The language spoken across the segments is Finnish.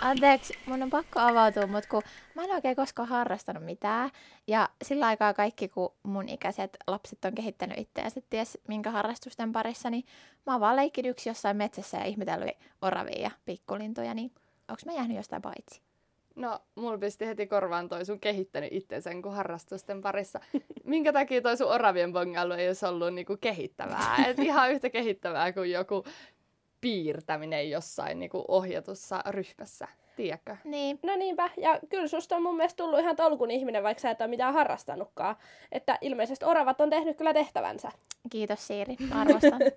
Anteeksi, mun on pakko avautua, mutta kun mä en oikein koskaan harrastanut mitään. Ja sillä aikaa kaikki, kun mun ikäiset lapset on kehittänyt itseänsä ties minkä harrastusten parissa, niin mä oon vaan leikkinyt yksi jossain metsässä ja ihmetellyt oravia ja pikkulintuja, niin onko mä jäänyt jostain paitsi? No, mulla pisti heti korvaan toi sun kehittänyt itsensä kuin harrastusten parissa. Minkä takia toi sun oravien bongailu ei olisi ollut niinku kehittävää? Et ihan yhtä kehittävää kuin joku piirtäminen jossain niinku ohjatussa ryhmässä. Tiedätkö? Niin. No niinpä. Ja kyllä susta on mun mielestä tullut ihan tolkun ihminen, vaikka sä et ole mitään harrastanutkaan. Että ilmeisesti oravat on tehnyt kyllä tehtävänsä. Kiitos Siiri, arvostan.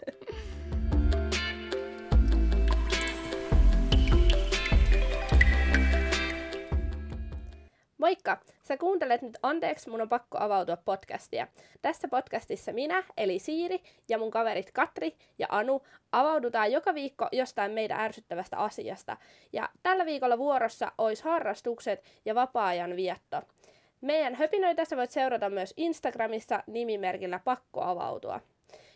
Moikka! Sä kuuntelet nyt Anteeksi, mun on pakko avautua podcastia. Tässä podcastissa minä, eli Siiri, ja mun kaverit Katri ja Anu avaudutaan joka viikko jostain meidän ärsyttävästä asiasta. Ja tällä viikolla vuorossa olisi harrastukset ja vapaa-ajan vietto. Meidän höpinöitä sä voit seurata myös Instagramissa nimimerkillä Pakko avautua.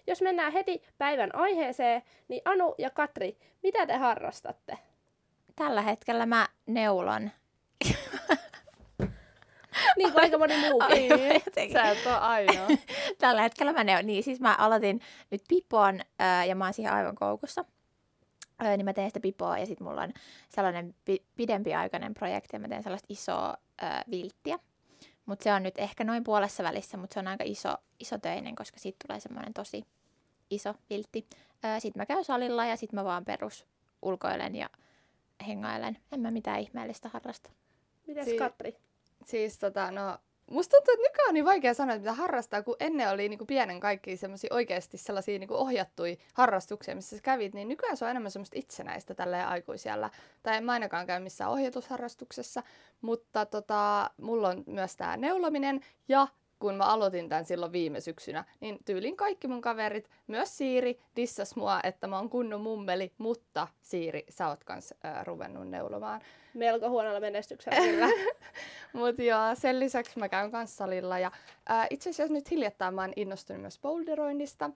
Jos mennään heti päivän aiheeseen, niin Anu ja Katri, mitä te harrastatte? Tällä hetkellä mä neulon niin kuin aika moni muukin. Sä et ole ainoa. Tällä hetkellä mä ne, niin siis mä aloitin nyt pipoon ja mä oon siihen aivan koukussa. Niin mä teen sitä pipoa ja sitten mulla on sellainen pi- pidempiaikainen projekti ja mä teen sellaista isoa vilttiä. Mutta se on nyt ehkä noin puolessa välissä, mutta se on aika iso, iso töinen, koska siitä tulee semmoinen tosi iso viltti. Sitten mä käyn salilla ja sitten mä vaan perus ulkoilen ja hengailen. En mä mitään ihmeellistä harrasta. Mites si- Katri? Siis tota, no, musta tuntuu, että nykyään on niin vaikea sanoa, että mitä harrastaa, kun ennen oli niin kuin pienen kaikki semmoisia oikeasti sellaisia niin ohjattuja harrastuksia, missä sä kävit, niin nykyään se on enemmän semmoista itsenäistä tällä aikuisella. Tai en mä ainakaan käy missään ohjatusharrastuksessa, mutta tota, mulla on myös tämä neulominen ja kun mä aloitin tämän silloin viime syksynä, niin tyylin kaikki mun kaverit, myös Siiri, dissas mua, että mä oon kunnon mummeli, mutta Siiri, sä oot kans äh, ruvennut neulomaan. Melko huonolla menestyksellä kyllä. Mutta joo, sen lisäksi mä käyn kanssa salilla ja äh, itse asiassa nyt hiljattain mä oon innostunut myös boulderoinnista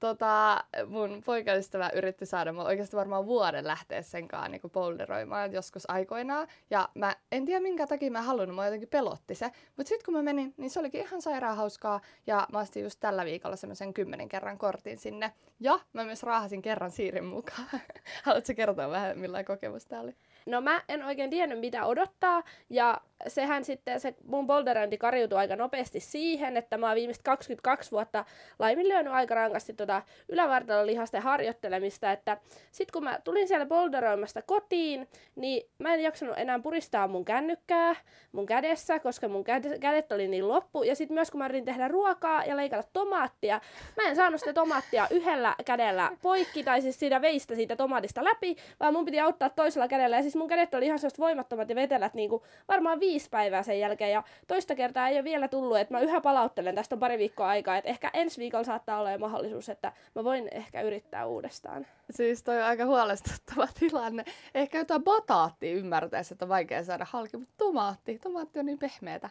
tota, mun poikaystävä yritti saada mua oikeasti varmaan vuoden lähteä sen kanssa niin boulderoimaan joskus aikoinaan. Ja mä en tiedä minkä takia mä halunnut, mä jotenkin pelotti se. Mutta sitten kun mä menin, niin se olikin ihan sairaan hauskaa. Ja mä astin just tällä viikolla semmoisen kymmenen kerran kortin sinne. Ja mä myös raahasin kerran Siirin mukaan. Haluatko kertoa vähän millainen kokemus tää oli? No mä en oikein tiennyt mitä odottaa ja sehän sitten, se mun boulderointi kariutui aika nopeasti siihen, että mä oon viimeiset 22 vuotta laiminlyönyt aika rankasti tota ylävartalon lihasten harjoittelemista, että sit kun mä tulin siellä boulderoimasta kotiin, niin mä en jaksanut enää puristaa mun kännykkää mun kädessä, koska mun kädet oli niin loppu, ja sitten myös kun mä yritin tehdä ruokaa ja leikata tomaattia, mä en saanut sitä tomaattia yhdellä kädellä poikki, tai siis siitä veistä siitä tomaatista läpi, vaan mun piti auttaa toisella kädellä, ja siis mun kädet oli ihan sellaiset voimattomat ja vetelät niin kuin varmaan viisi päivää sen jälkeen ja toista kertaa ei ole vielä tullut, että mä yhä palauttelen, tästä on pari viikkoa aikaa, että ehkä ensi viikolla saattaa olla jo mahdollisuus, että mä voin ehkä yrittää uudestaan. Siis toi on aika huolestuttava tilanne. Ehkä jotain bataattia ymmärtäisi, että on vaikea saada halki, mutta tomaatti, tomaatti on niin pehmeätä.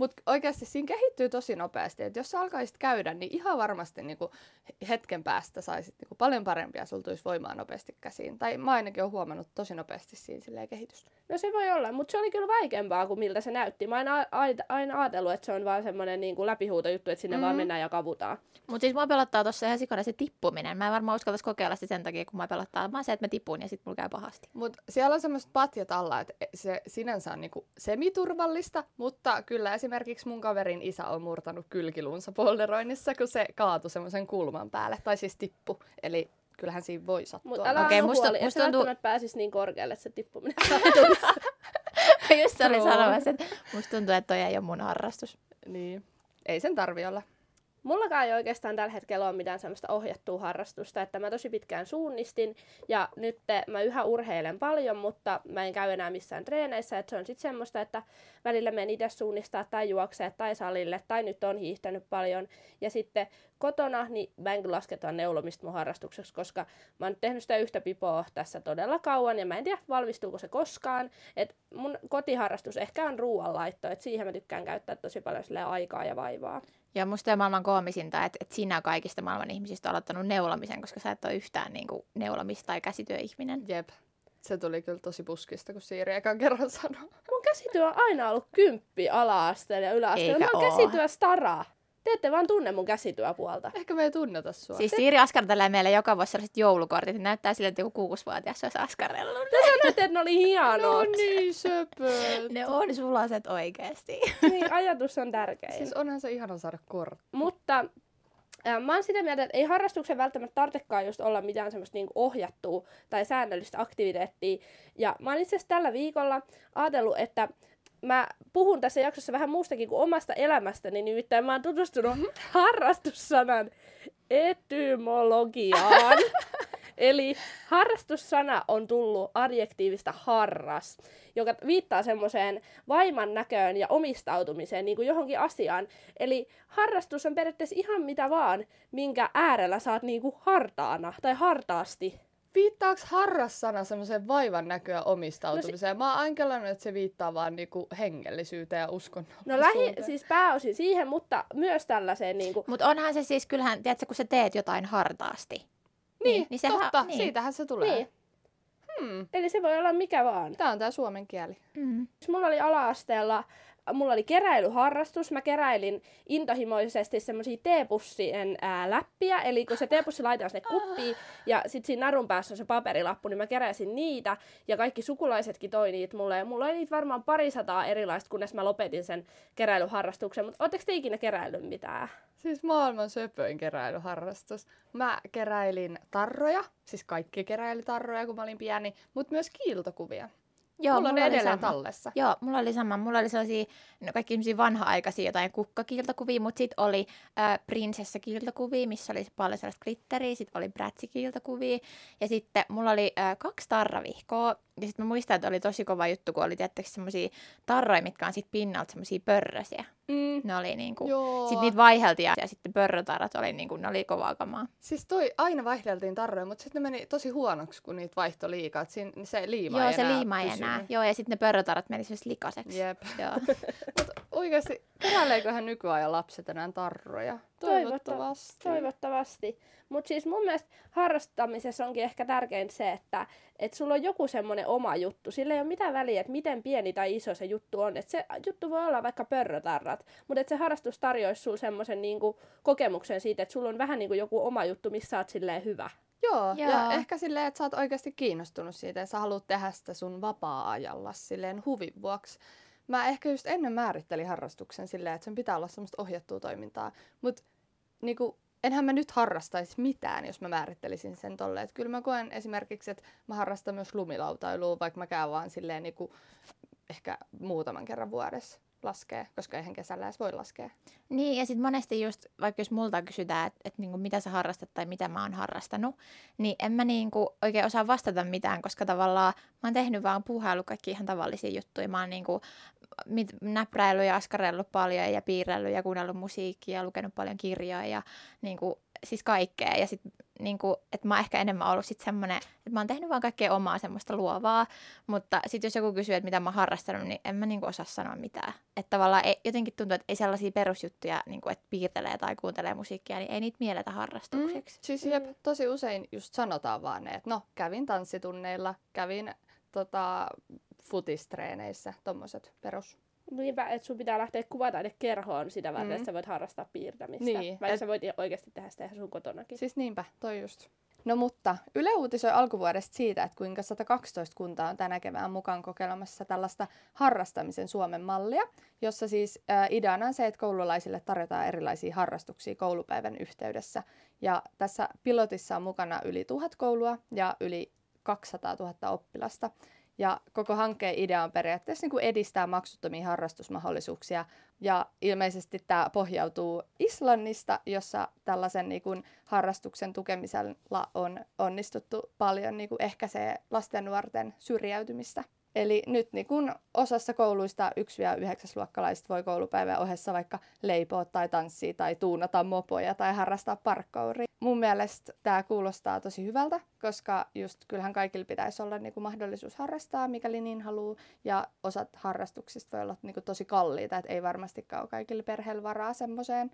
Mutta oikeasti siinä kehittyy tosi nopeasti, että jos sä alkaisit käydä, niin ihan varmasti niinku hetken päästä saisit niinku paljon parempia, sulla tulisi voimaa nopeasti käsiin. Tai mä ainakin olen huomannut tosi nopeasti siinä kehitystä. No se voi olla, mutta se oli kyllä vaikeampaa kuin miltä se näytti. Mä aina, aina, aina ajatellut, että se on vaan semmoinen niin läpihuutojuttu, että sinne mm. vaan mennään ja kavutaan. Mutta siis mua pelottaa tuossa ihan sikana se tippuminen. Mä en varmaan uskaltaisi kokeilla sitä sen takia, kun mä pelottaa vaan se, että mä tipun ja sitten mulla käy pahasti. Mutta siellä on semmoiset patjat alla, että se sinänsä on niinku semiturvallista, mutta kyllä esimerkiksi mun kaverin isä on murtanut kylkiluunsa polderoinnissa, kun se kaatui semmoisen kulman päälle, tai siis tippu. Eli kyllähän siinä voi sattua. Mutta älä okay, musta, huoli, musta tuntuu... että pääsisi niin korkealle, että se tippuminen Just olin sanomassa, että musta tuntuu, että toi ei ole mun harrastus. Niin. Ei sen tarvi olla. Mullakaan ei oikeastaan tällä hetkellä ole mitään sellaista ohjattua harrastusta, että mä tosi pitkään suunnistin ja nyt mä yhä urheilen paljon, mutta mä en käy enää missään treeneissä, että se on sitten semmoista, että välillä menen itse suunnistaa tai juoksee tai salille tai nyt on hiihtänyt paljon ja sitten kotona, niin mä en lasketa neulomista mun harrastukseksi, koska mä oon tehnyt sitä yhtä pipoa tässä todella kauan ja mä en tiedä valmistuuko se koskaan. Et mun kotiharrastus ehkä on ruoanlaitto, että siihen mä tykkään käyttää tosi paljon aikaa ja vaivaa. Ja musta on maailman koomisinta, että, että sinä kaikista maailman ihmisistä on aloittanut neulomisen, koska sä et ole yhtään niin kuin, neulomista tai käsityöihminen. Jep. Se tuli kyllä tosi puskista, kun Siiri ekan kerran sanoi. Mun käsityö on aina ollut kymppi ala-asteella ja yläasteella. Eikä Mä oon oo. käsityö stara. Te ette vaan tunne mun käsityöpuolta. Ehkä me ei tunneta sua. Siis Siiri askartelee meille joka vuosi sellaiset joulukortit, että näyttää siltä, että joku kuusivuotias olisi askarellut. Te sanoitte, että ne oli hienot. no niin söpöt. Ne on sulaset oikeesti. niin, ajatus on tärkein. Siis onhan se ihana saada kortti. Mutta äh, mä oon sitä mieltä, että ei harrastuksen välttämättä tarvitsekaan just olla mitään semmoista niinku ohjattua tai säännöllistä aktiviteettia. Ja mä oon itse asiassa tällä viikolla ajatellut, että mä puhun tässä jaksossa vähän muustakin kuin omasta elämästäni, nimittäin mä oon tutustunut harrastussanan etymologiaan. Eli harrastussana on tullut adjektiivista harras, joka viittaa semmoiseen vaiman näköön ja omistautumiseen niin kuin johonkin asiaan. Eli harrastus on periaatteessa ihan mitä vaan, minkä äärellä saat niin kuin hartaana tai hartaasti. Viittaaks harras-sana semmoiseen vaivan näköä omistautumiseen? Mä oon aina kelannut, että se viittaa vaan niinku hengellisyyteen ja uskonnollisuuteen. No lähi, siis pääosin siihen, mutta myös tällaiseen niin kuin, Mutta onhan se siis, kyllähän, tiedätkö, kun sä teet jotain hartaasti. niin, niin niin totta, niin. siitähän se tulee. niin. Hmm. Eli se voi olla mikä vaan. Tää on tää suomen kieli. Mm. Mulla oli ala-asteella, mulla oli keräilyharrastus. Mä keräilin intohimoisesti semmosia teepussien ää, läppiä. Eli kun se teepussi laitetaan sinne kuppiin ja sit siinä narun päässä on se paperilappu, niin mä keräsin niitä. Ja kaikki sukulaisetkin toi niitä mulle. Ja mulla oli niitä varmaan parisataa erilaista, kunnes mä lopetin sen keräilyharrastuksen. Mutta ootteko te ikinä keräillyt mitään? Siis maailman söpöin keräilyharrastus. Mä keräilin tarroja, siis kaikki keräili tarroja, kun mä olin pieni, mutta myös kiiltokuvia. Joo, mulla on ne oli edelleen sama. tallessa. Joo, mulla oli sama. Mulla oli sellaisia, no kaikki sellaisia vanha-aikaisia jotain kukkakiiltokuvia, mutta sitten oli äh, prinsessakiiltokuvia, missä oli paljon sellaista glitteriä, sitten oli brätsikiiltokuvia, ja sitten mulla oli äh, kaksi tarravihkoa, ja sitten mä muistan, että oli tosi kova juttu, kun oli tietysti semmoisia tarroja, mitkä on sitten pinnalta semmoisia pörrösiä. Mm. Ne oli niinku, sitten niitä vaiheltiin, ja, ja sitten pörrötarrat oli niinku, ne oli kovaa kamaa. Siis toi aina vaihdeltiin tarroja, mutta sitten ne meni tosi huonoksi, kun niitä vaihtoi liikaa. Siinä, se liima Joo, ei se enää liima ei enää. Joo, ja sitten ne pörrötarrat meni sellaiseksi likaseksi. Jep. Joo. Mutta oikeasti, keräileeköhän nykyajan lapset enää tarroja? Toivottavasti. Toivottavasti. Mutta siis mun mielestä harrastamisessa onkin ehkä tärkeintä se, että et sulla on joku semmoinen oma juttu. Sillä ei ole mitään väliä, että miten pieni tai iso se juttu on. Et se juttu voi olla vaikka pörrötarrat, mutta se harrastus tarjoaisi sulle semmoisen niinku kokemuksen siitä, että sulla on vähän niinku joku oma juttu, missä sä oot silleen hyvä. Joo, Joo. ja ehkä silleen, että sä oot oikeasti kiinnostunut siitä ja sä haluat tehdä sitä sun vapaa-ajalla silleen huvin vuoksi. Mä ehkä just ennen määrittelin harrastuksen silleen, että sen pitää olla semmoista ohjattua toimintaa, mutta niinku, enhän mä nyt harrastaisi mitään, jos mä määrittelisin sen tolleen. Et kyllä mä koen esimerkiksi, että mä harrastan myös lumilautailua, vaikka mä käyn vaan silleen niinku, ehkä muutaman kerran vuodessa laskee, koska eihän kesällä edes voi laskea. Niin, ja sitten monesti just, vaikka jos multa kysytään, että et niinku, mitä sä harrastat tai mitä mä oon harrastanut, niin en mä niinku oikein osaa vastata mitään, koska tavallaan mä oon tehnyt vaan puuhailu kaikki ihan tavallisia juttuja. Mä oon niinku, mit, näpräillyt ja askarellut paljon ja piirrellyt ja kuunnellut musiikkia ja lukenut paljon kirjoja ja niinku, siis kaikkea. Ja sit niinku, että mä oon ehkä enemmän ollut sit semmonen, että mä oon tehnyt vaan kaikkea omaa semmoista luovaa, mutta sitten jos joku kysyy, että mitä mä oon harrastanut, niin en mä niinku osaa sanoa mitään. Että tavallaan ei, jotenkin tuntuu, että ei sellaisia perusjuttuja, niinku, että piirtelee tai kuuntelee musiikkia, niin ei niitä mielletä harrastukseksi. Siis jep, tosi usein just sanotaan vaan ne, että no, kävin tanssitunneilla, kävin tota, futistreeneissä, tommoset perus. Niinpä, että sun pitää lähteä kuvataidekerhoon sitä varten, Mm. että sä voit harrastaa piirtämistä. Niin, Vai et- sä voit oikeasti tehdä sitä ihan sun kotonakin. Siis niinpä, toi just. No mutta Yle uutisoi alkuvuodesta siitä, että kuinka 112 kuntaa on tänä kevään mukaan kokeilemassa tällaista harrastamisen Suomen mallia, jossa siis äh, ideana on se, että koululaisille tarjotaan erilaisia harrastuksia koulupäivän yhteydessä. Ja tässä pilotissa on mukana yli tuhat koulua ja yli 200 000 oppilasta. Ja koko hankkeen idea on periaatteessa niin kuin edistää maksuttomia harrastusmahdollisuuksia. Ja ilmeisesti tämä pohjautuu Islannista, jossa tällaisen niin kuin harrastuksen tukemisella on onnistuttu paljon niin kuin ehkäisee lasten ja nuorten syrjäytymistä. Eli nyt niin kun osassa kouluista 1-9-luokkalaiset voi koulupäivän ohessa vaikka leipoa tai tanssia tai tuunata mopoja tai harrastaa parkkouria. Mun mielestä tämä kuulostaa tosi hyvältä, koska just kyllähän kaikilla pitäisi olla niin kuin mahdollisuus harrastaa, mikäli niin haluaa. Ja osat harrastuksista voi olla niin kuin tosi kalliita, että ei varmastikaan ole kaikilla perheellä varaa semmoiseen.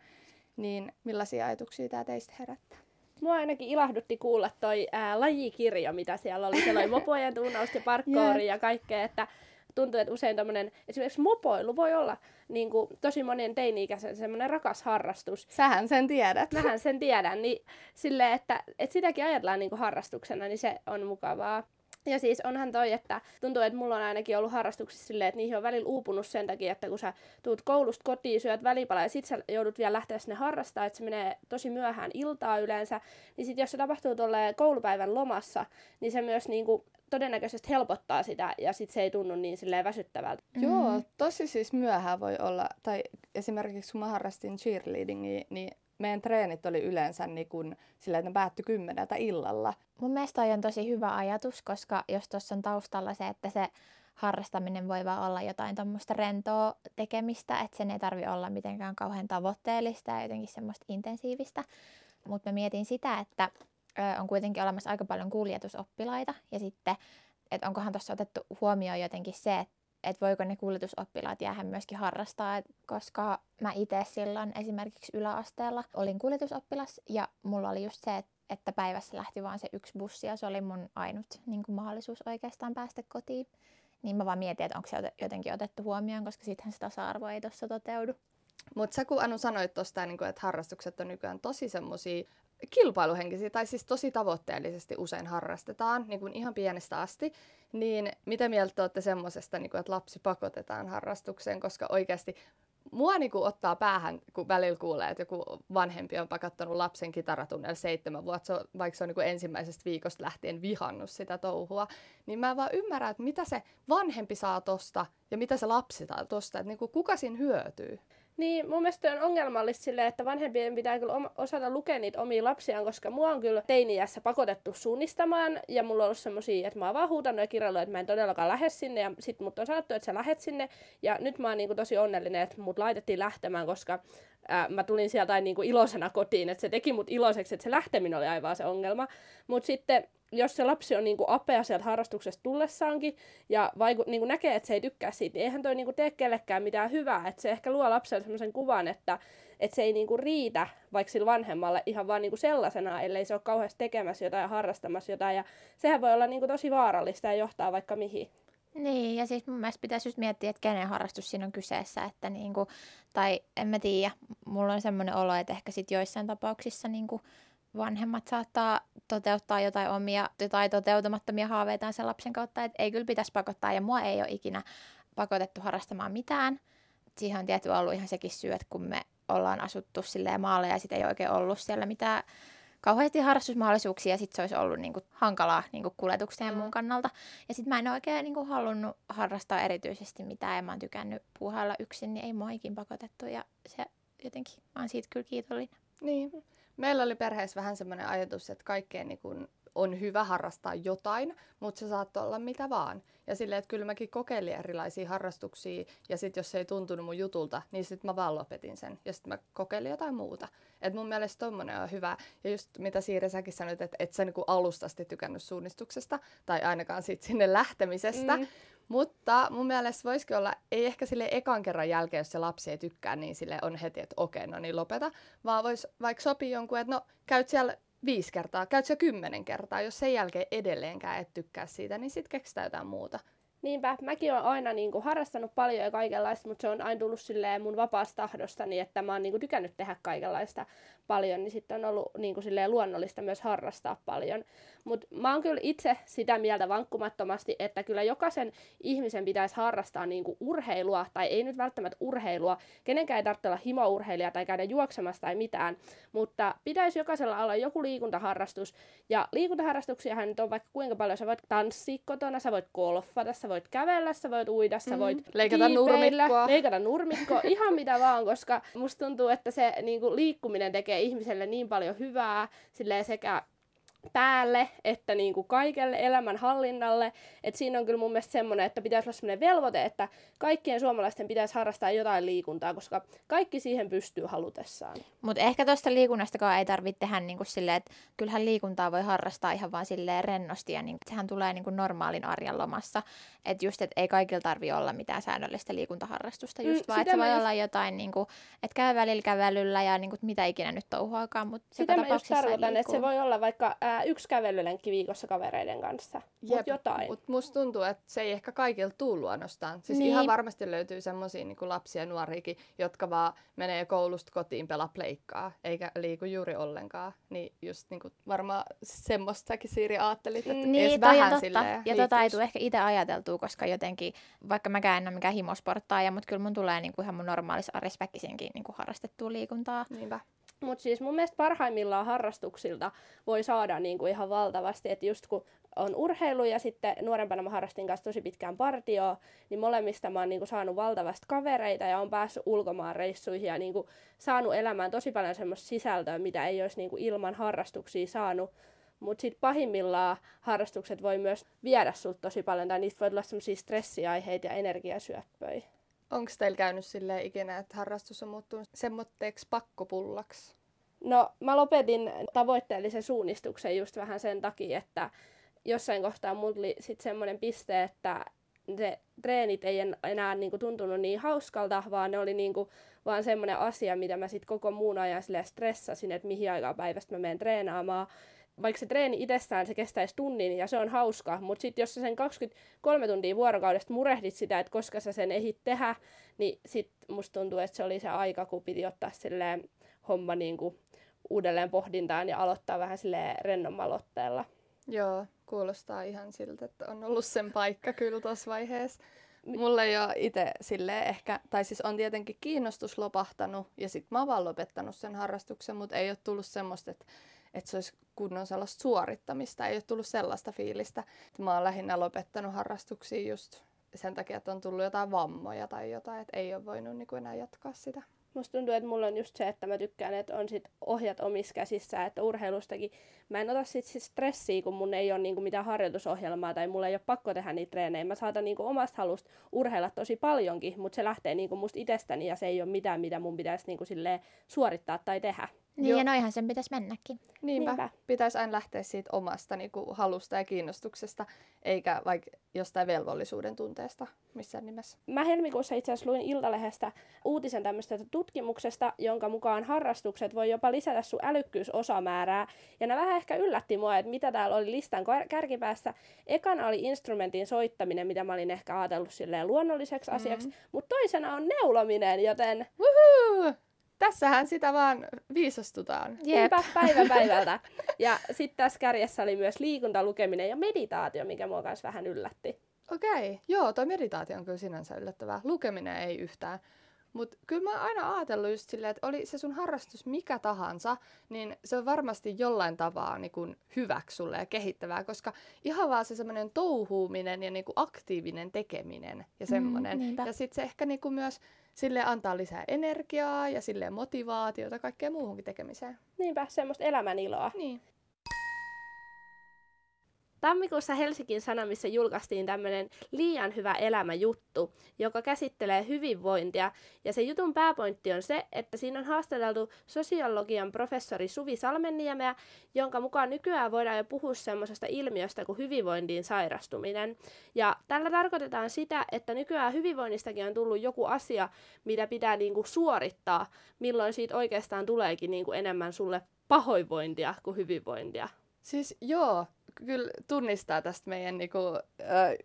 Niin millaisia ajatuksia tämä teistä herättää? Mua ainakin ilahdutti kuulla toi ää, lajikirjo, mitä siellä oli. Siellä oli mopojen tunnaus ja parkkouri yeah. ja kaikkea, että tuntuu, että usein tämmöinen, esimerkiksi mopoilu voi olla niin kuin, tosi monien teini-ikäisen semmoinen rakas harrastus. Sähän sen tiedät. Mähän sen tiedän, niin silleen, että, että sitäkin ajatellaan niin kuin harrastuksena, niin se on mukavaa. Ja siis onhan toi, että tuntuu, että mulla on ainakin ollut harrastuksissa silleen, että niihin on välillä uupunut sen takia, että kun sä tuut koulusta kotiin, syöt välipala ja sit sä joudut vielä lähteä sinne harrastaa, että se menee tosi myöhään iltaa yleensä, niin sit jos se tapahtuu tuolle koulupäivän lomassa, niin se myös niinku todennäköisesti helpottaa sitä ja sit se ei tunnu niin silleen väsyttävältä. Mm. Joo, tosi siis myöhään voi olla, tai esimerkiksi kun mä harrastin cheerleadingia, niin meidän treenit oli yleensä niin kun, sillä, että ne päättyi kymmeneltä illalla. Mun mielestä on tosi hyvä ajatus, koska jos tuossa on taustalla se, että se harrastaminen voi vaan olla jotain tuommoista rentoa tekemistä, että sen ei tarvi olla mitenkään kauhean tavoitteellista ja jotenkin semmoista intensiivistä. Mutta mä mietin sitä, että on kuitenkin olemassa aika paljon kuljetusoppilaita ja sitten, että onkohan tuossa otettu huomioon jotenkin se, että että voiko ne kuljetusoppilaat jäädä myöskin harrastaa, koska mä itse silloin esimerkiksi yläasteella olin kuljetusoppilas ja mulla oli just se, että päivässä lähti vain se yksi bussi ja se oli mun ainut niin kuin mahdollisuus oikeastaan päästä kotiin. Niin mä vaan mietin, että onko se jotenkin otettu huomioon, koska sittenhän se tasa-arvo ei tuossa toteudu. Mutta sä kun Anu sanoit tuosta, niin että harrastukset on nykyään tosi semmoisia kilpailuhenkisiä tai siis tosi tavoitteellisesti usein harrastetaan niin kuin ihan pienestä asti, niin mitä mieltä olette semmoisesta, niin että lapsi pakotetaan harrastukseen, koska oikeasti mua niin kuin ottaa päähän, kun välillä kuulee, että joku vanhempi on pakattanut lapsen kitaratunnelle seitsemän vuotta, vaikka se on niin kuin ensimmäisestä viikosta lähtien vihannut sitä touhua, niin mä vaan ymmärrän, että mitä se vanhempi saa tosta ja mitä se lapsi saa tosta, että niin kuin kuka siinä hyötyy. Niin, mun mielestä on ongelmallista silleen, että vanhempien pitää kyllä osata lukea niitä omia lapsiaan, koska mua on kyllä teiniässä pakotettu suunnistamaan, ja mulla on ollut semmosia, että mä oon vaan huutanut ja kirjoillut, että mä en todellakaan lähde sinne, ja sit mut on sanottu, että sä lähet sinne, ja nyt mä oon niinku tosi onnellinen, että mut laitettiin lähtemään, koska ää, mä tulin sieltä niinku iloisena kotiin, että se teki mut iloiseksi, että se lähteminen oli aivan se ongelma. Mutta sitten jos se lapsi on niinku apea sieltä harrastuksesta tullessaankin ja vaiku, niinku näkee, että se ei tykkää siitä, niin eihän toi niinku tee kellekään mitään hyvää. Että se ehkä luo lapselle sellaisen kuvan, että, että se ei niinku riitä vaikka sillä vanhemmalle ihan vaan niinku sellaisena, ellei se ole kauheasti tekemässä jotain ja harrastamassa jotain. Ja sehän voi olla niinku tosi vaarallista ja johtaa vaikka mihin. Niin, ja siis mun mielestä pitäisi just miettiä, että kenen harrastus siinä on kyseessä, että niinku, tai en mä tiedä, mulla on semmoinen olo, että ehkä sit joissain tapauksissa niinku vanhemmat saattaa toteuttaa jotain omia tai toteutumattomia haaveitaan sen lapsen kautta, että ei kyllä pitäisi pakottaa, ja mua ei ole ikinä pakotettu harrastamaan mitään. Siihen on tietty ollut ihan sekin syy, että kun me ollaan asuttu silleen maalle ja sitten ei oikein ollut siellä mitään kauheasti harrastusmahdollisuuksia ja sitten se olisi ollut niinku hankalaa niinku kuljetuksen ja muun kannalta. Ja sitten mä en oikein niinku halunnut harrastaa erityisesti mitään ja mä oon tykännyt puuhailla yksin, niin ei mua ikin pakotettu ja se jotenkin, mä oon siitä kyllä kiitollinen. Niin, Meillä oli perheessä vähän semmoinen ajatus, että kaikkeen niin kun on hyvä harrastaa jotain, mutta se saattoi olla mitä vaan. Ja silleen, että kyllä mäkin kokeilin erilaisia harrastuksia, ja sitten jos se ei tuntunut mun jutulta, niin sitten mä vaan lopetin sen. Ja sitten mä kokeilin jotain muuta. Et mun mielestä tommonen on hyvä. Ja just mitä Siiri säkin sanoit, että et sä niinku alustasti tykännyt suunnistuksesta, tai ainakaan sit sinne lähtemisestä. Mm. Mutta mun mielestä voisikin olla, ei ehkä sille ekan kerran jälkeen, jos se lapsi ei tykkää, niin sille on heti, että okei, no niin lopeta. Vaan voisi vaikka sopii jonkun, että no käyt siellä viisi kertaa, käyt siellä kymmenen kertaa. Jos sen jälkeen edelleenkään et tykkää siitä, niin sitten keksitään jotain muuta. Niinpä, mäkin olen aina niin kuin, harrastanut paljon ja kaikenlaista, mutta se on aina tullut silleen mun vapaasta tahdosta, niin että mä oon niin kuin, tykännyt tehdä kaikenlaista paljon, niin sitten on ollut niin kuin, silleen, luonnollista myös harrastaa paljon. Mutta mä oon kyllä itse sitä mieltä vankkumattomasti, että kyllä jokaisen ihmisen pitäisi harrastaa niin kuin, urheilua, tai ei nyt välttämättä urheilua, kenenkään ei tarvitse olla himourheilija tai käydä juoksemassa tai mitään, mutta pitäisi jokaisella olla joku liikuntaharrastus, ja liikuntaharrastuksiahan nyt on vaikka kuinka paljon, sä voit tanssia kotona, sä voit golfata, sä voit kävellä, sä voit uida, sä voit mm, leikata nurmikkoa. leikata nurmikkoa, ihan mitä vaan, koska musta tuntuu, että se niin kuin, liikkuminen tekee ihmiselle niin paljon hyvää, silleen sekä päälle, että niin kuin kaikelle elämänhallinnalle. Et siinä on kyllä mun mielestä semmoinen, että pitäisi olla semmoinen velvoite, että kaikkien suomalaisten pitäisi harrastaa jotain liikuntaa, koska kaikki siihen pystyy halutessaan. Mutta ehkä tuosta liikunnastakaan ei tarvitse tehdä niin kuin silleen, että kyllähän liikuntaa voi harrastaa ihan vaan silleen rennosti ja niin, sehän tulee niin kuin normaalin arjen lomassa. Että just, että ei kaikilla tarvi olla mitään säännöllistä liikuntaharrastusta, just mm, vaan, että se voi just... olla jotain, niin kuin, että käy välillä kävelyllä ja niin kuin, mitä ikinä nyt touhuakaan, mutta sitä mä just tarkoitan, että se voi olla vaikka ää, yksi kävelylenkki viikossa kavereiden kanssa, mutta jotain. Mutta musta tuntuu, että se ei ehkä kaikilta tuu luonnostaan. Siis niin. ihan varmasti löytyy semmoisia niin lapsia ja nuoriakin, jotka vaan menee koulusta kotiin pelaa pleikkaa, eikä liiku juuri ollenkaan. Niin just niin kuin varmaan semmoistakin Siiri ajattelit, että niin, edes vähän totta. Ja tota ei tule ehkä itse ajateltua, koska jotenkin, vaikka mä en ole mikään himosporttaaja, mutta kyllä mun tulee niin kuin ihan mun normaalissa arjessa väkisinkin niin kuin harrastettua liikuntaa. Niinpä. Mutta siis mun mielestä parhaimmillaan harrastuksilta voi saada niinku ihan valtavasti, että just kun on urheilu ja sitten nuorempana mä harrastin kanssa tosi pitkään partioa, niin molemmista mä oon niinku saanut valtavasti kavereita ja on päässyt ulkomaan reissuihin ja niinku saanut elämään tosi paljon semmoista sisältöä, mitä ei olisi niinku ilman harrastuksia saanut. Mutta sitten pahimmillaan harrastukset voi myös viedä sut tosi paljon, tai niistä voi tulla semmoisia stressiaiheita ja energiasyöppöjä. Onko teillä käynyt sille ikinä, että harrastus on muuttunut semmoitteeksi pakkopullaksi? No, mä lopetin tavoitteellisen suunnistuksen just vähän sen takia, että jossain kohtaa mulla tuli sitten semmoinen piste, että se treenit ei enää niinku tuntunut niin hauskalta, vaan ne oli niinku vaan semmoinen asia, mitä mä sitten koko muun ajan stressasin, että mihin aikaan päivästä mä menen treenaamaan vaikka se treeni itsessään se kestäisi tunnin ja se on hauska, mutta sitten jos sä sen 23 tuntia vuorokaudesta murehdit sitä, että koska sä sen ehit tehdä, niin sitten musta tuntuu, että se oli se aika, kun piti ottaa silleen homma niin kuin uudelleen pohdintaan ja aloittaa vähän silleen rennommalla otteella. Joo, kuulostaa ihan siltä, että on ollut sen paikka kyllä tuossa vaiheessa. Mulle ei ole itse sille ehkä, tai siis on tietenkin kiinnostus lopahtanut ja sitten mä oon vaan lopettanut sen harrastuksen, mutta ei ole tullut semmoista, että että se olisi kunnon sellaista suorittamista. Ei ole tullut sellaista fiilistä. Mä oon lähinnä lopettanut harrastuksia just sen takia, että on tullut jotain vammoja tai jotain, että ei ole voinut niin kuin enää jatkaa sitä. Musta tuntuu, että mulla on just se, että mä tykkään, että on sit ohjat omissa käsissä, että urheilustakin mä en ota sit siis stressiä, kun mun ei ole niinku mitään harjoitusohjelmaa tai mulla ei ole pakko tehdä niitä treenejä. Mä saatan niinku omasta halusta urheilla tosi paljonkin, mutta se lähtee niinku musta itsestäni ja se ei ole mitään, mitä mun pitäisi niinku suorittaa tai tehdä. Niin, Joo. ja noihan sen pitäisi mennäkin. Niinpä. Niinpä. Pitäisi aina lähteä siitä omasta niin kuin, halusta ja kiinnostuksesta, eikä vaikka jostain velvollisuuden tunteesta missään nimessä. Mä helmikuussa itse asiassa luin Iltalehdestä uutisen tämmöisestä tutkimuksesta, jonka mukaan harrastukset voi jopa lisätä sun älykkyysosamäärää. Ja nämä vähän ehkä yllätti mua, että mitä täällä oli listan kärkipäässä. Ekana oli instrumentin soittaminen, mitä mä olin ehkä ajatellut silleen luonnolliseksi mm-hmm. asiaksi, mutta toisena on neulominen, joten... Woohoo! Tässähän sitä vaan viisastutaan. Jep. päivä päivältä. Ja sitten tässä kärjessä oli myös liikunta, lukeminen ja meditaatio, mikä mua myös vähän yllätti. Okei, okay. joo, toi meditaatio on kyllä sinänsä yllättävää. Lukeminen ei yhtään. Mutta kyllä mä oon aina ajatellut just silleen, että oli se sun harrastus mikä tahansa, niin se on varmasti jollain tavalla niin kun hyväksi sulle ja kehittävää, koska ihan vaan se semmoinen touhuuminen ja niin aktiivinen tekeminen ja semmoinen. Mm, ja sitten se ehkä niin myös sille antaa lisää energiaa ja sille motivaatiota kaikkeen muuhunkin tekemiseen. Niinpä, semmoista elämäniloa. Niin. Tammikuussa Helsingin Sanomissa julkaistiin tämmöinen liian hyvä elämä juttu, joka käsittelee hyvinvointia. Ja se jutun pääpointti on se, että siinä on haastateltu sosiologian professori Suvi Salmenniemeä, jonka mukaan nykyään voidaan jo puhua semmoisesta ilmiöstä kuin hyvinvointiin sairastuminen. Ja tällä tarkoitetaan sitä, että nykyään hyvinvoinnistakin on tullut joku asia, mitä pitää niinku suorittaa, milloin siitä oikeastaan tuleekin niinku enemmän sulle pahoinvointia kuin hyvinvointia. Siis joo, kyllä tunnistaa tästä meidän niinku, ö,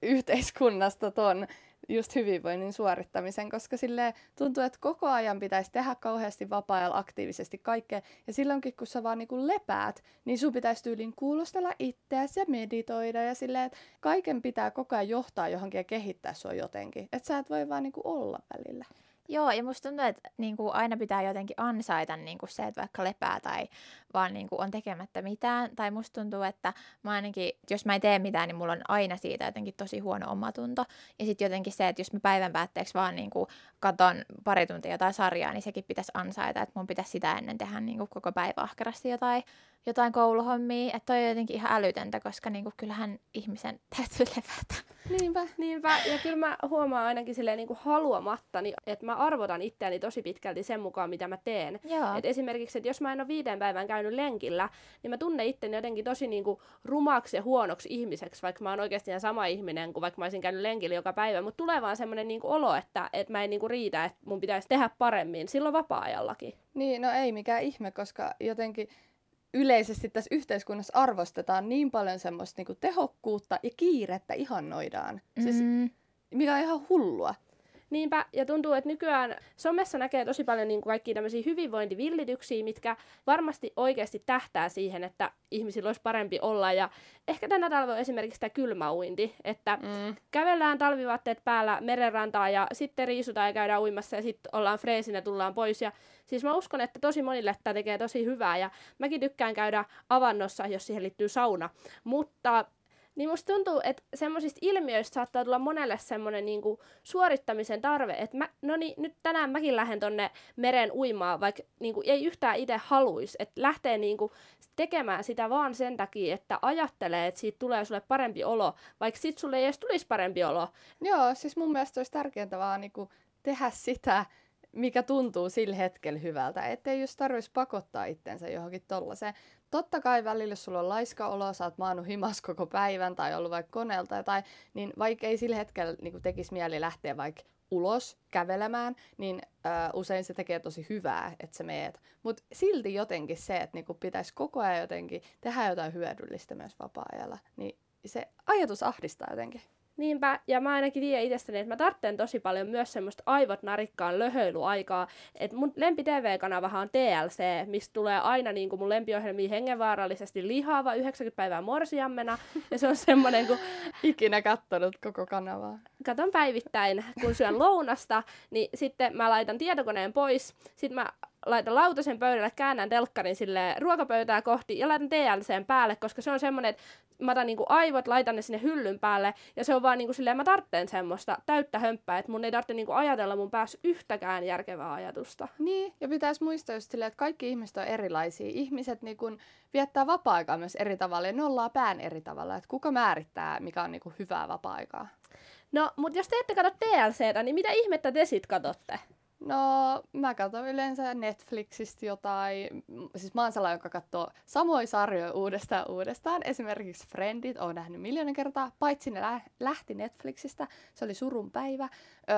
yhteiskunnasta ton just hyvinvoinnin suorittamisen, koska sille tuntuu, että koko ajan pitäisi tehdä kauheasti vapaa-ajalla aktiivisesti kaikkea. Ja silloinkin, kun sä vaan niinku lepäät, niin sun pitäisi tyyliin kuulostella itseäsi ja meditoida ja silleen, että kaiken pitää koko ajan johtaa johonkin ja kehittää sua jotenkin. Että sä et voi vaan niinku olla välillä. Joo, ja musta tuntuu, että niin kuin aina pitää jotenkin ansaita niin kuin se, että vaikka lepää tai vaan niin kuin on tekemättä mitään. Tai musta tuntuu, että mä ainakin, jos mä en tee mitään, niin mulla on aina siitä jotenkin tosi huono omatunto. Ja sitten jotenkin se, että jos mä päivän päätteeksi vaan niin kuin katon pari tuntia jotain sarjaa, niin sekin pitäisi ansaita, että mun pitäisi sitä ennen tehdä niin kuin koko päivä ahkerasti jotain jotain kouluhommia, että toi on jotenkin ihan älytöntä, koska niinku, kyllähän ihmisen täytyy levätä. Niinpä. Niinpä, ja kyllä mä huomaan ainakin silleen niin kuin haluamattani, että mä arvotan itseäni tosi pitkälti sen mukaan, mitä mä teen. Joo. Et esimerkiksi, että jos mä en ole viiden päivän käynyt lenkillä, niin mä tunnen itteni jotenkin tosi niin kuin rumaksi ja huonoksi ihmiseksi, vaikka mä oon oikeasti ihan sama ihminen kuin vaikka mä olisin käynyt lenkillä joka päivä. Mutta tulee vaan semmoinen niin kuin olo, että, että mä en niin kuin riitä, että mun pitäisi tehdä paremmin silloin vapaa-ajallakin. Niin, no ei mikään ihme, koska jotenkin yleisesti tässä yhteiskunnassa arvostetaan niin paljon semmoista niinku tehokkuutta ja kiirettä ihannoidaan. Siis, Mm, mikä on ihan hullua. Niinpä, ja tuntuu, että nykyään somessa näkee tosi paljon niin kuin kaikkia tämmöisiä hyvinvointivillityksiä, mitkä varmasti oikeasti tähtää siihen, että ihmisillä olisi parempi olla. Ja ehkä tänä talvena on esimerkiksi tämä kylmäuinti, että Mm. kävellään talvivaatteet päällä merenrantaa ja sitten riisutaan ja käydään uimassa ja sitten ollaan freesin ja tullaan pois. Ja siis mä uskon, että tosi monille tämä tekee tosi hyvää ja mäkin tykkään käydä avannossa, jos siihen liittyy sauna. Mutta niin musta tuntuu, että semmoisista ilmiöistä saattaa tulla monelle semmoinen niinku suorittamisen tarve, että mä, no niin, nyt tänään mäkin lähden tonne meren uimaan, vaikka niinku ei yhtään itse haluaisi, että lähtee niinku tekemään sitä vaan sen takia, että ajattelee, että siitä tulee sulle parempi olo, vaikka sit sulle ei edes tulisi parempi olo. Joo, siis mun mielestä olisi tärkeintä vaan niinku tehdä sitä, mikä tuntuu sillä hetkellä hyvältä. Ettei just tarvitsisi pakottaa itsensä johonkin tollaiseen. Totta kai välillä, jos sulla on laiska olo, sä oot maannut himas koko päivän tai ollut vaikka koneelta tai niin vaikka ei sillä hetkellä niin tekisi mieli lähteä vaikka ulos kävelemään, niin ö, usein se tekee tosi hyvää, että sä meet. Mutta silti jotenkin se, että niinku pitäisi koko ajan jotenkin tehdä jotain hyödyllistä myös vapaa-ajalla, niin se ajatus ahdistaa jotenkin. Niinpä, ja mä ainakin tiedän itsestäni, että mä tarvitsen tosi paljon myös semmoista aivot narikkaan löhöilyaikaa. Et mun lempi TV-kanavahan on TLC, mistä tulee aina niin kuin mun lempiohjelmia hengenvaarallisesti lihaava 90 päivää morsiammena. Ja se on semmoinen, kun Ikinä kattonut koko kanavaa. katon päivittäin, kun syön lounasta, niin sitten mä laitan tietokoneen pois, sitten mä laitan lautasen pöydälle, käännän telkkarin sille ruokapöytää kohti ja laitan TLCn päälle, koska se on semmoinen, että mä otan niinku aivot, laitan ne sinne hyllyn päälle ja se on vaan niinku silleen, mä tarvitsen semmoista täyttä hömppää, että mun ei tarvitse niinku ajatella mun päässä yhtäkään järkevää ajatusta. Niin, ja pitäisi muistaa just silleen, että kaikki ihmiset on erilaisia. Ihmiset niin kun, viettää vapaa-aikaa myös eri tavalla ja nollaa pään eri tavalla. Että kuka määrittää, mikä on niin kun, hyvää vapaa-aikaa? No, mutta jos te ette katso TLCtä, niin mitä ihmettä te sit katsotte? No, mä katson yleensä Netflixistä jotain. Siis mä oon sellainen, joka katsoo samoja sarjoja uudestaan uudestaan. Esimerkiksi Friendit on nähnyt miljoonan kertaa, paitsi ne lä- lähti Netflixistä. Se oli surun päivä.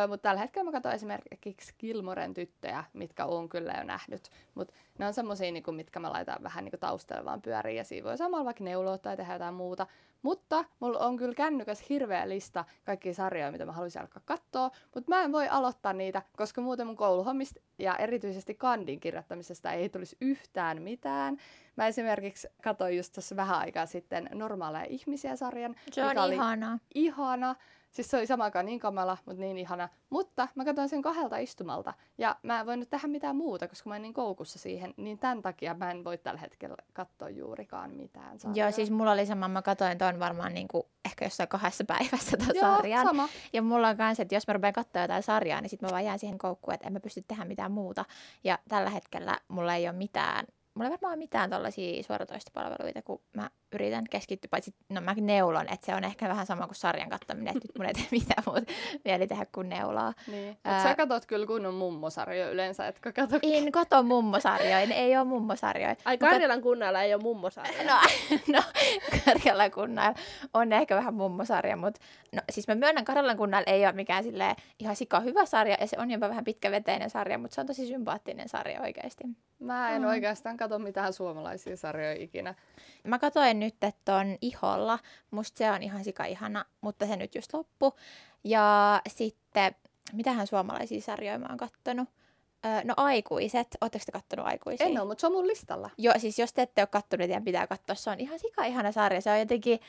Mutta tällä hetkellä mä katson esimerkiksi Gilmoren tyttöjä, mitkä on kyllä jo nähnyt. Mutta ne on semmosia, niinku, mitkä mä laitan vähän niinku taustalla vaan pyöriin ja siinä voi samalla vaikka neuloa tai tehdä jotain muuta. Mutta mulla on kyllä kännykäs hirveä lista kaikkia sarjoja, mitä mä haluaisin alkaa katsoa, mutta mä en voi aloittaa niitä, koska muuten mun kouluhommista ja erityisesti kandin kirjoittamisesta ei tulisi yhtään mitään. Mä esimerkiksi katsoin just tuossa vähän aikaa sitten Normaaleja ihmisiä sarjan, Se on oli ihanaa. ihana. Siis se oli samaan aikaan niin kamala, mutta niin ihana. Mutta mä katsoin sen kahdelta istumalta. Ja mä en voinut tehdä mitään muuta, koska mä en niin koukussa siihen. Niin tämän takia mä en voi tällä hetkellä katsoa juurikaan mitään sarjaa. Joo, siis mulla oli sama, mä katsoin ton varmaan niinku, ehkä jossain kahdessa päivässä ton Joo, sarjan. sama. Ja mulla on kans, että jos mä rupean katsoa jotain sarjaa, niin sit mä vaan jään siihen koukkuun, että en mä pysty tehdä mitään muuta. Ja tällä hetkellä mulla ei ole mitään, mulla ei varmaan mitään tollaisia suoratoistopalveluita, kun mä yritän keskittyä, paitsi no mä neulon, että se on ehkä vähän sama kuin sarjan kattaminen, että nyt mun ei tee mitään muuta mieli tehdä kuin neulaa. Niin. Mut Ää- sä katot kyllä kunnon mummosarjoja yleensä, etkö kato? En kato mummosarjoja, ei ole mummosarjoja. Ai Karjalan kunnalla ei ole mummosarja. No, no Karjalan kunnalla on ehkä vähän mummosarja, mutta no, siis mä myönnän, Karjalan kunnalla ei ole mikään silleen ihan sika hyvä sarja, ja se on jopa vähän pitkäveteinen sarja, mutta se on tosi sympaattinen sarja oikeasti. Mä en Mm. oikeastaan kato mitään suomalaisia sarjoja ikinä. Mä katsoin nyt, että on Iholla, musta se on ihan sika ihana, mutta se nyt just loppu. Ja sitten, mitähän suomalaisia sarjoja mä oon kattonut? No aikuiset, ootteko te kattonut aikuisia? En ole, mutta se on mun listalla. Joo, siis jos te ette ole kattonut, niin teidän pitää katsoa. Se on ihan sika ihana sarja. Se on jotenkin,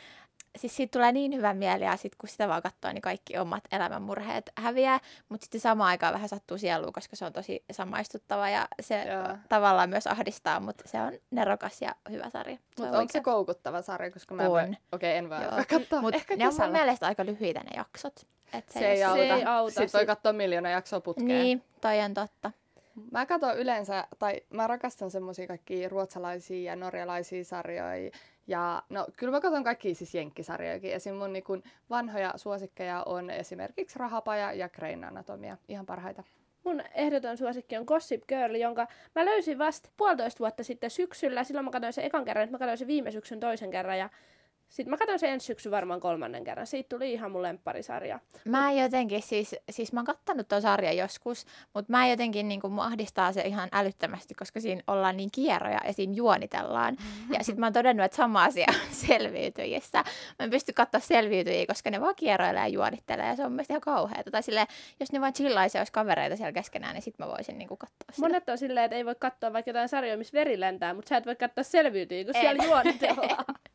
siis siitä tulee niin hyvä mieli ja sitten kun sitä vaan katsoo, niin kaikki omat elämänmurheet häviää. Mutta sitten samaan aikaan vähän sattuu sieluun, koska se on tosi samaistuttava ja se Joo. tavallaan myös ahdistaa, mutta se on nerokas ja hyvä sarja. Mutta on onko se koukuttava sarja, koska mä en voi... On. Okei, en alkaa katsoa. Mut Ehkä ne on mun kesällä. mielestä aika lyhyitä ne jaksot. Et Se ei, Se ei auta. Sitten voi katsoa miljoona jaksoa putkeen. Niin, toi on totta. Mä katson yleensä, tai mä rakastan semmosia kaikkia ruotsalaisia ja norjalaisia sarjoja. Ja no kyllä mä katson kaikki siis jenkkisarjojakin. Esim. mun niin kun vanhoja suosikkeja on esimerkiksi Rahapaja ja Crane Anatomia. Ihan parhaita. Mun ehdoton suosikki on Gossip Girl, jonka mä löysin vasta puolitoista vuotta sitten syksyllä. Silloin mä katsoin sen ekan kerran, että mä katsoin sen viime syksyn toisen kerran. Ja sitten mä katsoin sen ensi syksyn varmaan kolmannen kerran. Siitä tuli ihan mun lempparisarja. Mä jotenkin siis, siis mä oon kattanut ton sarjan joskus, mutta mä jotenkin niin kuin ahdistaa se ihan älyttömästi, koska siinä ollaan niin kierroja ja siinä juonitellaan. Ja sitten mä oon todennut, että sama asia selviytyjissä. Mä en pysty katsoa selviytyjiä, koska ne vaan kierroilee ja juonittelee ja se on mielestäni ihan kauheata. Tai silleen, jos ne vaan chillaisi olisi kavereita siellä keskenään, niin sitten mä voisin niin kuin katsoa sitä. Monet on silleen, että ei voi katsoa vaikka jotain sarjoja, missä veri lentää, mutta sä et voi katsoa selviytyjiä, kun en. siellä juonitellaan.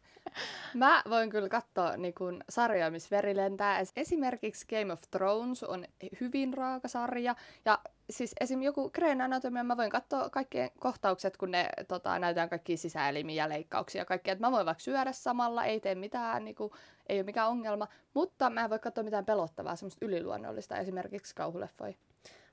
Mä voin kyllä katsoa niin kun, sarjoja, missä veri lentää. Esimerkiksi Game of Thrones on hyvin raaka sarja. Ja siis esim. joku Green Anatomia, mä voin katsoa kaikkien kohtaukset, kun ne tota, näytetään kaikki sisäelimiä ja leikkauksia ja kaikkea. mä voin vaikka syödä samalla, ei tee mitään, niin kuin, ei ole mikään ongelma. Mutta mä en voi katsoa mitään pelottavaa, semmoista yliluonnollista, esimerkiksi kauhuleffoja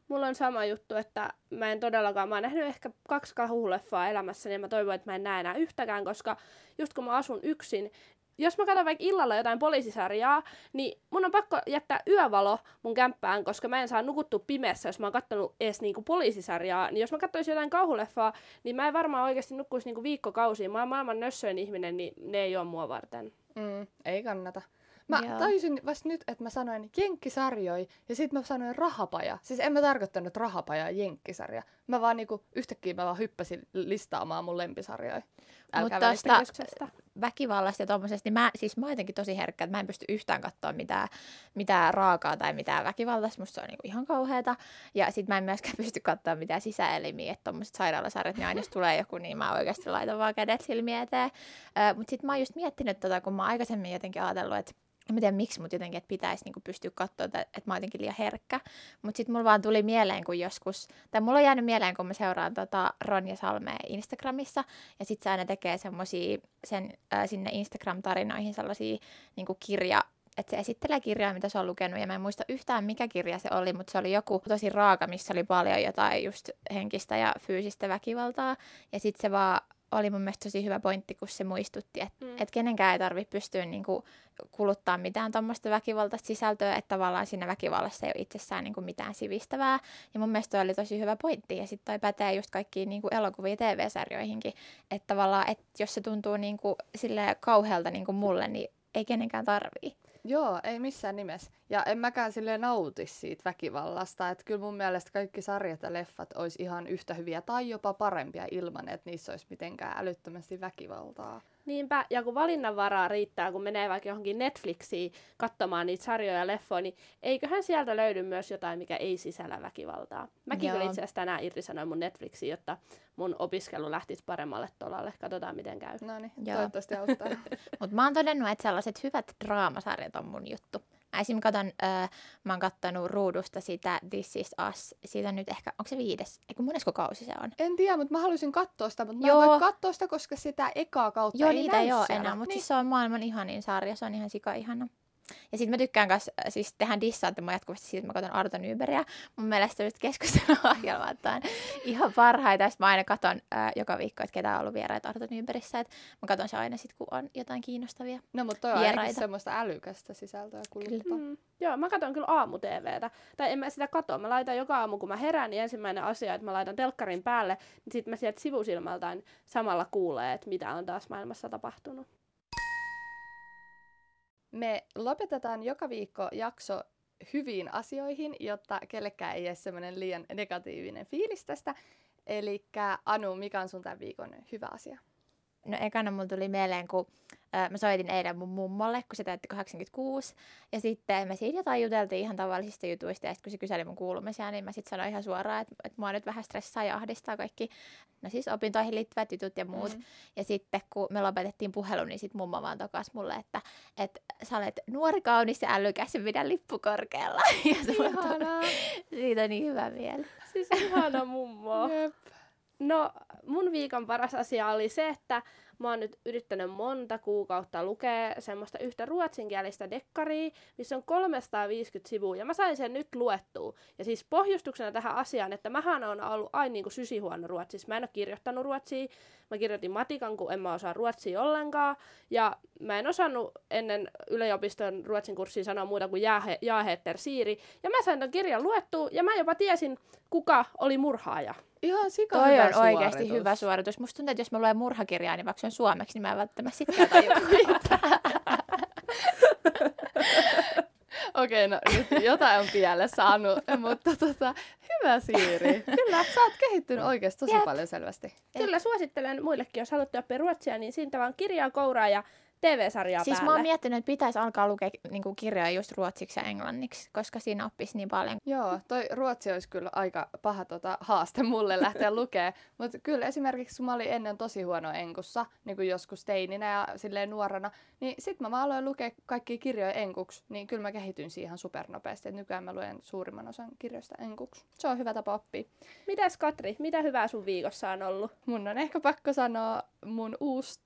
mulla on sama juttu, että mä en todellakaan, mä oon nähnyt ehkä kaksi kahuleffaa elämässäni ja mä toivon, että mä en näe enää yhtäkään, koska just kun mä asun yksin, jos mä katson vaikka illalla jotain poliisisarjaa, niin mun on pakko jättää yövalo mun kämppään, koska mä en saa nukuttua pimeässä, jos mä oon katsonut edes niinku poliisisarjaa. Niin jos mä katsoisin jotain kauhuleffaa, niin mä en varmaan oikeasti nukkuisi niinku viikkokausia. Mä oon maailman nössöin ihminen, niin ne ei ole mua varten. Mm, ei kannata. Mä Joo. tajusin vasta nyt, että mä sanoin jenkkisarjoi ja sitten mä sanoin rahapaja. Siis en mä tarkoittanut rahapaja jenkkisarja. Mä vaan niinku yhtäkkiä mä vaan hyppäsin listaamaan mun lempisarjoja. Mutta tuosta väkivallasta ja tuommoisesta, niin mä, siis mä oon jotenkin tosi herkkä, että mä en pysty yhtään katsoa mitään, mitään raakaa tai mitään väkivaltaista. Musta se on niinku ihan kauheata. Ja sit mä en myöskään pysty katsoa mitään sisäelimiä, että tuommoiset sairaalasarjat, niin aina jos tulee joku, niin mä oikeasti laitan vaan kädet silmiä eteen. Mutta sit mä oon just miettinyt tota, kun mä oon aikaisemmin jotenkin ajatellut, että mä tiedä miksi, mutta jotenkin, että pitäisi niinku pystyä katsoa, että, että mä oon jotenkin liian herkkä. Mutta sitten mulla vaan tuli mieleen, kun joskus, tai mulla on jäänyt mieleen, kun mä seuraan tota Ronja Salmea Instagramissa, ja sitten se aina tekee semmosia sen, äh, sinne Instagram-tarinoihin sellaisia niinku kirja, että se esittelee kirjaa, mitä se on lukenut, ja mä en muista yhtään mikä kirja se oli, mutta se oli joku tosi raaka, missä oli paljon jotain just henkistä ja fyysistä väkivaltaa, ja sitten se vaan oli mun mielestä tosi hyvä pointti, kun se muistutti, että mm. et kenenkään ei tarvitse pystyä niinku kuluttaa mitään tuommoista väkivaltaista sisältöä, että tavallaan siinä väkivallassa ei ole itsessään niinku mitään sivistävää. Ja mun mielestä toi oli tosi hyvä pointti. Ja sitten toi pätee just kaikkiin niinku elokuviin ja TV-sarjoihinkin, että tavallaan, että jos se tuntuu niinku kauhealta niinku mulle, niin ei kenenkään tarvii. Joo, ei missään nimessä. Ja en mäkään sille nauti siitä väkivallasta. Että kyllä mun mielestä kaikki sarjat ja leffat olisi ihan yhtä hyviä tai jopa parempia ilman, että niissä olisi mitenkään älyttömästi väkivaltaa. Niinpä, ja kun valinnanvaraa riittää, kun menee vaikka johonkin Netflixiin katsomaan niitä sarjoja ja leffoja, niin eiköhän sieltä löydy myös jotain, mikä ei sisällä väkivaltaa. Mäkin kyllä itse asiassa tänään irtisanoin mun Netflixiin, jotta mun opiskelu lähtisi paremmalle tolalle. Katsotaan, miten käy. No niin, toivottavasti auttaa. Mutta mä oon todennut, että sellaiset hyvät draamasarjat on mun juttu. Mä esim. Katon, äh, mä oon kattonut ruudusta sitä This Is Us. Siitä nyt ehkä, onko se viides? Eikö monesko kausi se on? En tiedä, mutta mä haluaisin katsoa sitä, mutta Joo. mä voin katsoa sitä, koska sitä ekaa kautta Joo, ei niitä ei ole enää, mutta niin. siis se on maailman ihanin sarja, se on ihan sika ihana. Ja sitten mä tykkään myös, äh, siis tehän dissaatte mua jatkuvasti siitä, että mä katson Arto Nyberia. Mun mielestä just keskusteluohjelmat on ihan parhaita. Ja mä aina katson äh, joka viikko, että ketä on ollut vieraita Arto Nyberissä. Että mä katson se aina sitten, kun on jotain kiinnostavia No, mutta toi on vieraita. semmoista älykästä sisältöä kuluttaa. Mm. Joo, mä katson kyllä aamu-TVtä. Tai en mä sitä katso. Mä laitan joka aamu, kun mä herään, niin ensimmäinen asia, että mä laitan telkkarin päälle, niin sitten mä sieltä sivusilmaltaan samalla kuulee, että mitä on taas maailmassa tapahtunut. Me lopetetaan joka viikko jakso hyviin asioihin, jotta kellekään ei jää semmoinen liian negatiivinen fiilis tästä. Eli Anu, mikä on sun tämän viikon hyvä asia? No ekana mulla tuli mieleen, kun mä soitin eilen mun mummolle, kun se täytti 86. Ja sitten me siinä jotain juteltiin ihan tavallisista jutuista. Ja sitten kun se kyseli mun kuulumisia, niin mä sitten sanoin ihan suoraan, että, että mua nyt vähän stressaa ja ahdistaa kaikki, no siis opintoihin liittyvät jutut ja muut. Mm-hmm. Ja sitten kun me lopetettiin puhelu, niin sitten mummo vaan tokas mulle, että, että sä olet nuori, kaunis ja älykäs ja pidä lippu korkealla. Ja Ihanaa. Siitä on niin hyvä mieli. Siis ihana mummo. Jep. No, mun viikon paras asia oli se, että mä oon nyt yrittänyt monta kuukautta lukea semmoista yhtä ruotsinkielistä dekkaria, missä on 350 sivua, ja mä sain sen nyt luettua. Ja siis pohjustuksena tähän asiaan, että mähän on ollut aina niin kuin sysihuono ruotsissa. Mä en ole kirjoittanut ruotsia, mä kirjoitin matikan, kun en mä osaa ruotsia ollenkaan, ja mä en osannut ennen yliopiston ruotsin kurssia sanoa muuta kuin jäähe, jäähetter siiri, ja mä sain ton kirjan luettua, ja mä jopa tiesin, kuka oli murhaaja. Ihan sika Toi hyvä on oikeasti suoritus. hyvä suoritus. Musta tuntuu, että jos mä luen murhakirjaa, niin vaikka se on suomeksi, niin mä en välttämättä tajua mitään. Okei, no nyt jotain on pielessä Anu, mutta tota, hyvä Siiri. Kyllä, sä oot kehittynyt oikeasti tosi Jep. paljon selvästi. Kyllä suosittelen muillekin, jos haluatte oppia ruotsia, niin siitä vaan kirjaa, kouraa ja TV-sarjaa Siis päälle. mä oon miettinyt, että pitäisi alkaa lukea niinku, kirjoja just ruotsiksi ja englanniksi, koska siinä oppisi niin paljon. Joo, toi ruotsi olisi kyllä aika paha tota, haaste mulle lähteä lukee. Mutta kyllä esimerkiksi kun mä olin ennen tosi huono enkussa, niin kuin joskus teininä ja silleen nuorena, niin sit mä vaan aloin lukea kaikkia kirjoja enkuksi, niin kyllä mä kehityin siihen supernopeasti. Et nykyään mä luen suurimman osan kirjoista enkuksi. Se on hyvä tapa oppia. Mitäs Katri, mitä hyvää sun viikossa on ollut? Mun on ehkä pakko sanoa mun uusi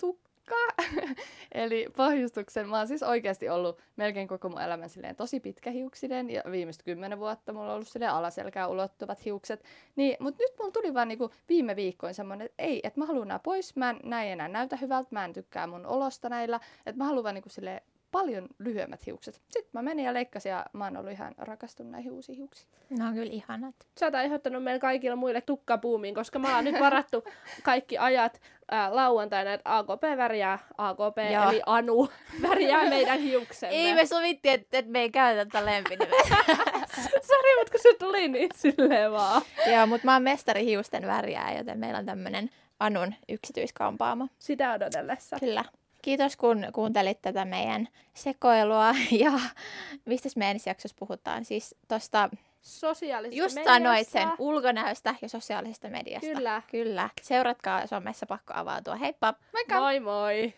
tukka. Eli pohjustuksen, mä oon siis oikeasti ollut melkein koko mun elämän silleen tosi pitkähiuksinen ja viimeiset kymmenen vuotta mulla on ollut silleen alaselkään ulottuvat hiukset. Niin, mut nyt mulla tuli vaan niinku viime viikkoin semmonen, että ei, että mä haluan nää pois, mä en, ei enää näytä hyvältä, mä en tykkää mun olosta näillä, että mä haluan vaan niinku silleen paljon lyhyemmät hiukset. Sitten mä menin ja leikkasin ja mä oon ollut ihan rakastunut näihin uusiin hiuksiin. Ne on kyllä ihanat. Sä oot aiheuttanut meille kaikille muille tukkapuumiin, koska mä oon nyt varattu kaikki ajat ää, lauantaina, että AKP värjää, AKP Joo. eli Anu värjää meidän hiuksemme. Ei me sovittiin, että, että me ei käytetä tätä lempinimeä. Sori, mutta kun se tuli niin silleen vaan. Joo, mutta mä oon mestari hiusten väriä, joten meillä on tämmönen Anun yksityiskampaamo. Sitä odotellessa. Kyllä. Kiitos kun kuuntelit tätä meidän sekoilua ja mistä me ensi jaksossa puhutaan. Siis tosta, Sosiaalisesta just mediasta. sanoit sen ulkonäöstä ja sosiaalisesta mediasta. Kyllä. Kyllä. Seuratkaa somessa pakko avautua. Heippa! Moikka! Moi moi!